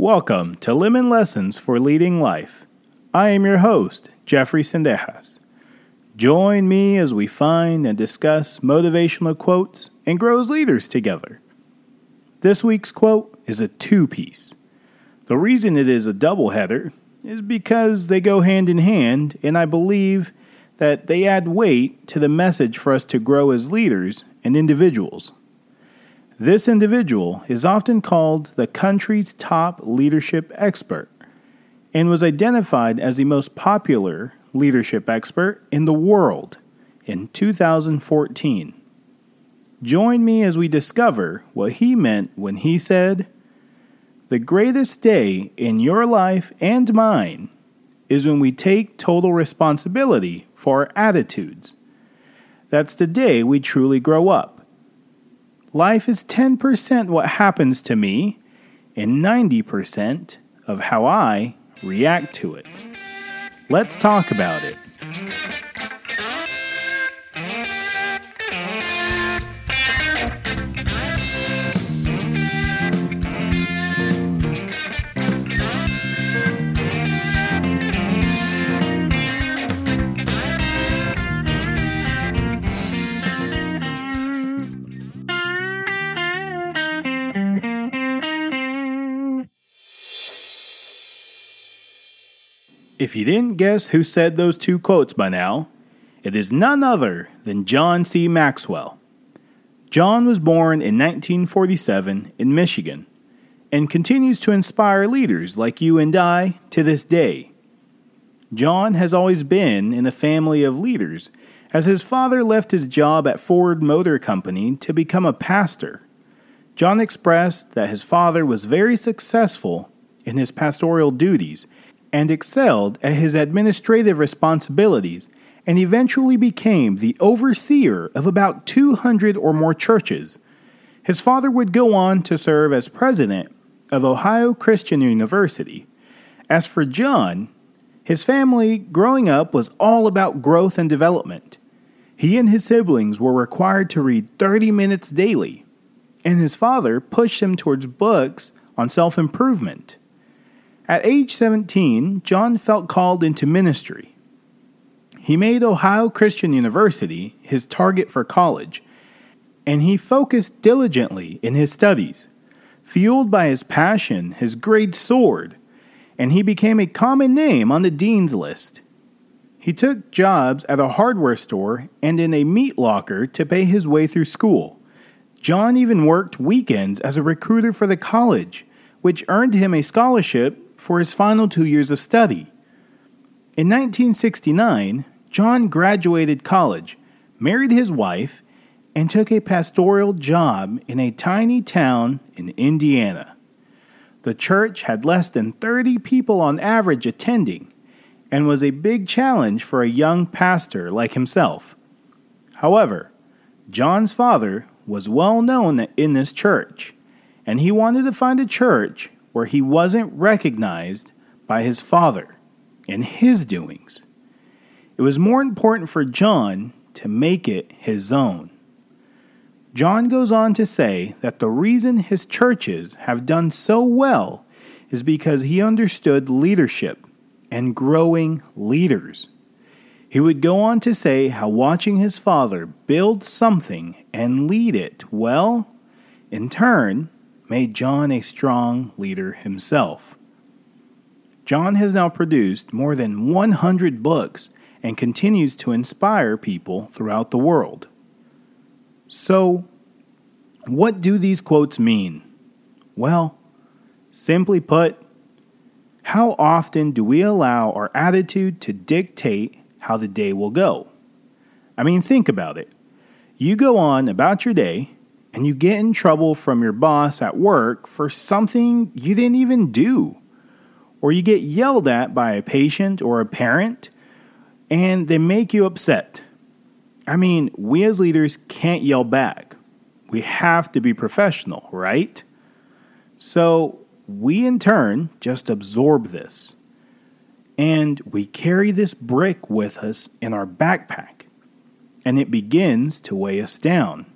Welcome to Lemon Lessons for Leading Life. I am your host, Jeffrey Sendejas. Join me as we find and discuss motivational quotes and grow as leaders together. This week's quote is a two piece. The reason it is a double header is because they go hand in hand, and I believe that they add weight to the message for us to grow as leaders and individuals. This individual is often called the country's top leadership expert and was identified as the most popular leadership expert in the world in 2014. Join me as we discover what he meant when he said, The greatest day in your life and mine is when we take total responsibility for our attitudes. That's the day we truly grow up. Life is 10% what happens to me and 90% of how I react to it. Let's talk about it. If you didn't guess who said those two quotes by now, it is none other than John C. Maxwell. John was born in 1947 in Michigan and continues to inspire leaders like you and I to this day. John has always been in a family of leaders, as his father left his job at Ford Motor Company to become a pastor. John expressed that his father was very successful in his pastoral duties and excelled at his administrative responsibilities and eventually became the overseer of about 200 or more churches. His father would go on to serve as president of Ohio Christian University. As for John, his family growing up was all about growth and development. He and his siblings were required to read 30 minutes daily, and his father pushed him towards books on self improvement. At age 17, John felt called into ministry. He made Ohio Christian University his target for college, and he focused diligently in his studies. Fueled by his passion, his grade soared, and he became a common name on the dean's list. He took jobs at a hardware store and in a meat locker to pay his way through school. John even worked weekends as a recruiter for the college, which earned him a scholarship for his final two years of study. In 1969, John graduated college, married his wife, and took a pastoral job in a tiny town in Indiana. The church had less than 30 people on average attending and was a big challenge for a young pastor like himself. However, John's father was well known in this church, and he wanted to find a church where he wasn't recognized by his father and his doings. It was more important for John to make it his own. John goes on to say that the reason his churches have done so well is because he understood leadership and growing leaders. He would go on to say how watching his father build something and lead it well, in turn, made John a strong leader himself. John has now produced more than 100 books and continues to inspire people throughout the world. So, what do these quotes mean? Well, simply put, how often do we allow our attitude to dictate how the day will go? I mean, think about it. You go on about your day and you get in trouble from your boss at work for something you didn't even do. Or you get yelled at by a patient or a parent and they make you upset. I mean, we as leaders can't yell back. We have to be professional, right? So we in turn just absorb this. And we carry this brick with us in our backpack. And it begins to weigh us down.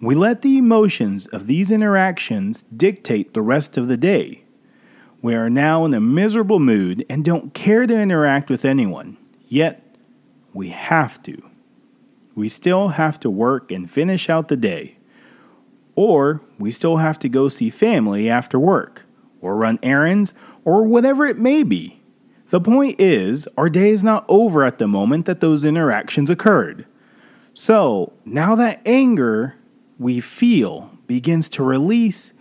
We let the emotions of these interactions dictate the rest of the day. We are now in a miserable mood and don't care to interact with anyone. Yet, we have to. We still have to work and finish out the day. Or we still have to go see family after work, or run errands, or whatever it may be. The point is, our day is not over at the moment that those interactions occurred. So, now that anger we feel begins to release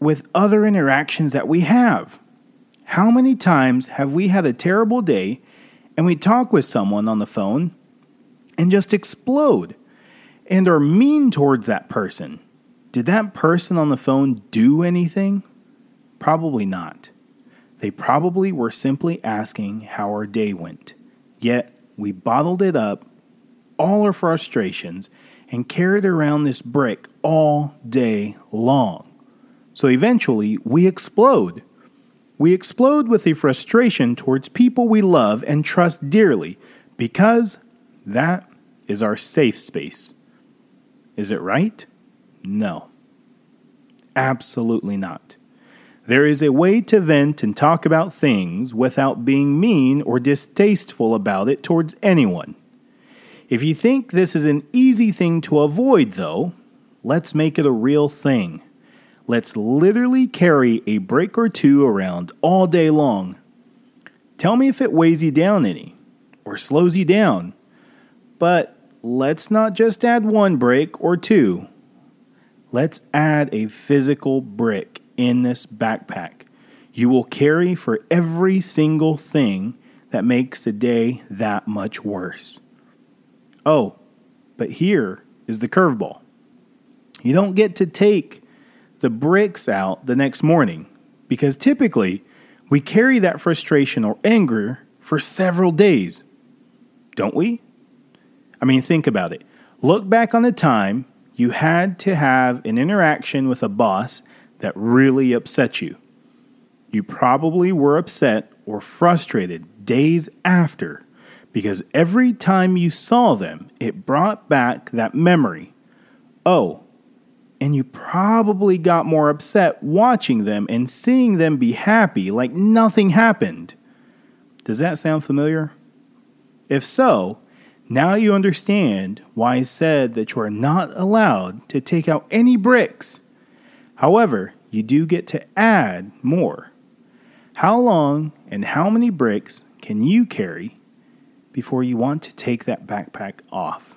with other interactions that we have. How many times have we had a terrible day and we talk with someone on the phone and just explode and are mean towards that person? Did that person on the phone do anything? Probably not. They probably were simply asking how our day went. Yet we bottled it up, all our frustrations, and carried around this brick all day long. So eventually, we explode. We explode with a frustration towards people we love and trust dearly because that is our safe space. Is it right? No. Absolutely not. There is a way to vent and talk about things without being mean or distasteful about it towards anyone. If you think this is an easy thing to avoid, though, let's make it a real thing. Let's literally carry a brick or two around all day long. Tell me if it weighs you down any or slows you down. But let's not just add one brick or two. Let's add a physical brick in this backpack. You will carry for every single thing that makes a day that much worse. Oh, but here is the curveball. You don't get to take the bricks out the next morning because typically we carry that frustration or anger for several days, don't we? I mean, think about it. Look back on the time you had to have an interaction with a boss that really upset you. You probably were upset or frustrated days after because every time you saw them, it brought back that memory. Oh, and you probably got more upset watching them and seeing them be happy like nothing happened. Does that sound familiar? If so, now you understand why I said that you are not allowed to take out any bricks. However, you do get to add more. How long and how many bricks can you carry before you want to take that backpack off?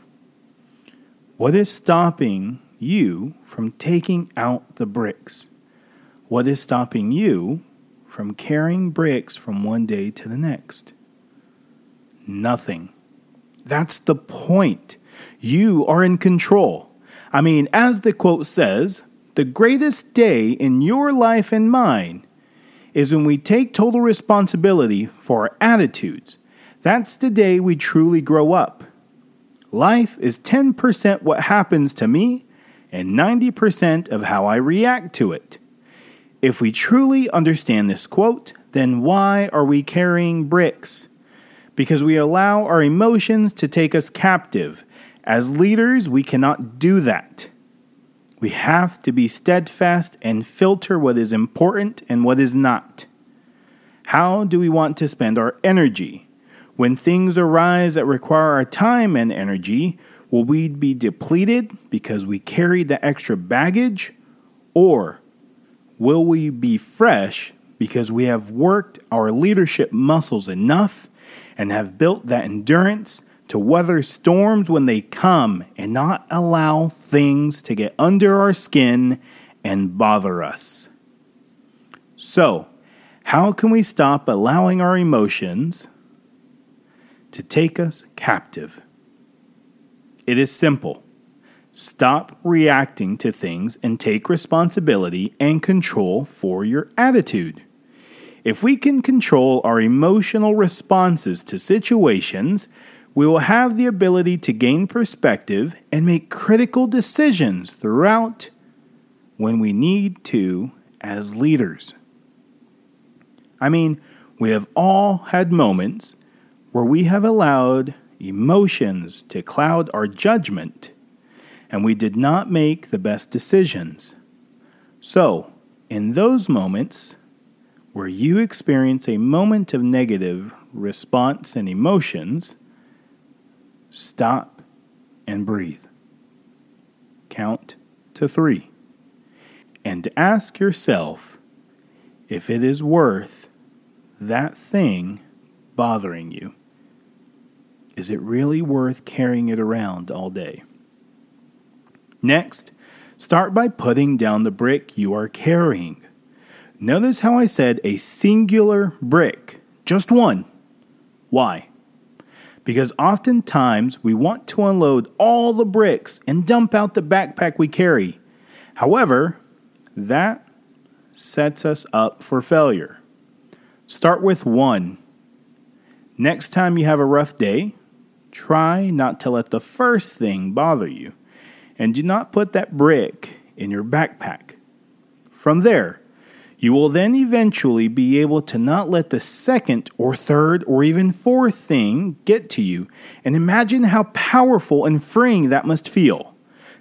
What is stopping you from taking out the bricks? What is stopping you from carrying bricks from one day to the next? Nothing. That's the point. You are in control. I mean, as the quote says, the greatest day in your life and mine is when we take total responsibility for our attitudes. That's the day we truly grow up. Life is 10% what happens to me and 90% of how I react to it. If we truly understand this quote, then why are we carrying bricks? Because we allow our emotions to take us captive. As leaders, we cannot do that. We have to be steadfast and filter what is important and what is not. How do we want to spend our energy? When things arise that require our time and energy, Will we be depleted because we carried the extra baggage? Or will we be fresh because we have worked our leadership muscles enough and have built that endurance to weather storms when they come and not allow things to get under our skin and bother us? So, how can we stop allowing our emotions to take us captive? It is simple. Stop reacting to things and take responsibility and control for your attitude. If we can control our emotional responses to situations, we will have the ability to gain perspective and make critical decisions throughout when we need to as leaders. I mean, we have all had moments where we have allowed emotions to cloud our judgment, and we did not make the best decisions. So, in those moments, where you experience a moment of negative response and emotions, stop and breathe. Count to three. And ask yourself if it is worth that thing bothering you. Is it really worth carrying it around all day? Next, start by putting down the brick you are carrying. Notice how I said a singular brick, just one. Why? Because oftentimes we want to unload all the bricks and dump out the backpack we carry. However, that sets us up for failure. Start with one. Next time you have a rough day, try not to let the first thing bother you, and do not put that brick in your backpack. From there, you will then eventually be able to not let the second or third or even fourth thing get to you. And imagine how powerful and freeing that must feel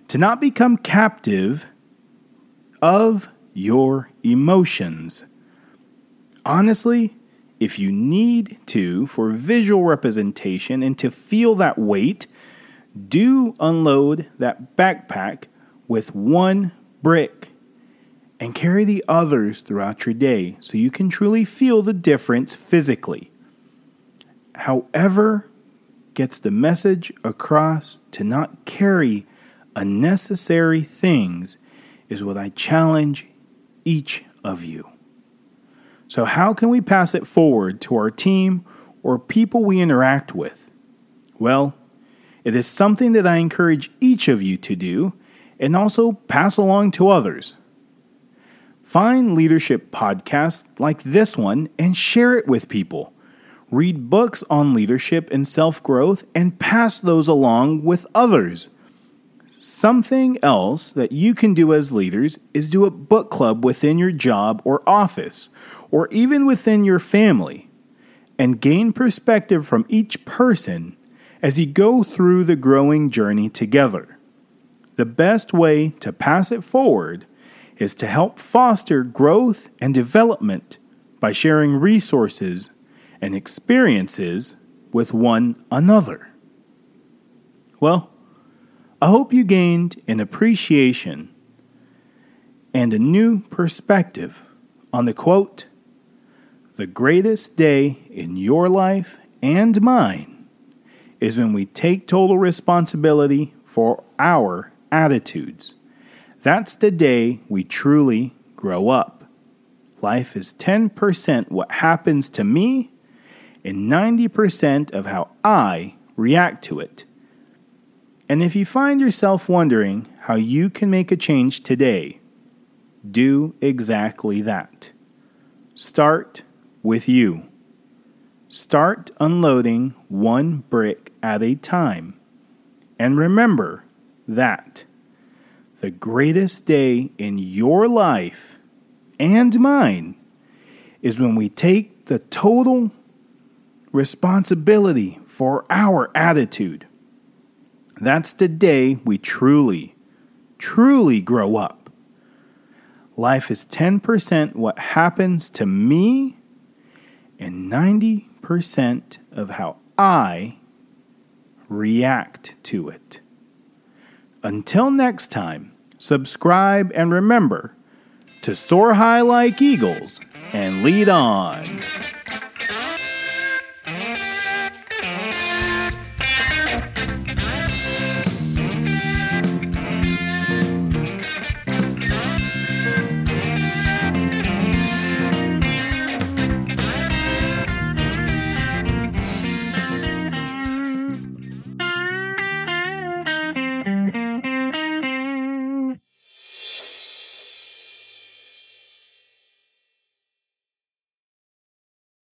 to not become captive of your emotions. Honestly, if you need to for visual representation and to feel that weight, do unload that backpack with one brick and carry the others throughout your day so you can truly feel the difference physically. However, gets the message across to not carry unnecessary things is what I challenge each of you. So, how can we pass it forward to our team or people we interact with? Well, it is something that I encourage each of you to do and also pass along to others. Find leadership podcasts like this one and share it with people. Read books on leadership and self growth and pass those along with others. Something else that you can do as leaders is do a book club within your job or office, or even within your family, and gain perspective from each person as you go through the growing journey together. The best way to pass it forward is to help foster growth and development by sharing resources and experiences with one another. Well, I hope you gained an appreciation and a new perspective on the quote, The greatest day in your life and mine is when we take total responsibility for our attitudes that's the day we truly grow up. Life is 10% what happens to me and 90% of how I react to it. And if you find yourself wondering how you can make a change today, do exactly that. Start with you. Start unloading one brick at a time. And remember that the greatest day in your life and mine is when we take the total responsibility for our attitude. That's the day we truly, truly grow up. Life is 10% what happens to me and 90% of how I react to it. Until next time, subscribe and remember to soar high like eagles and lead on.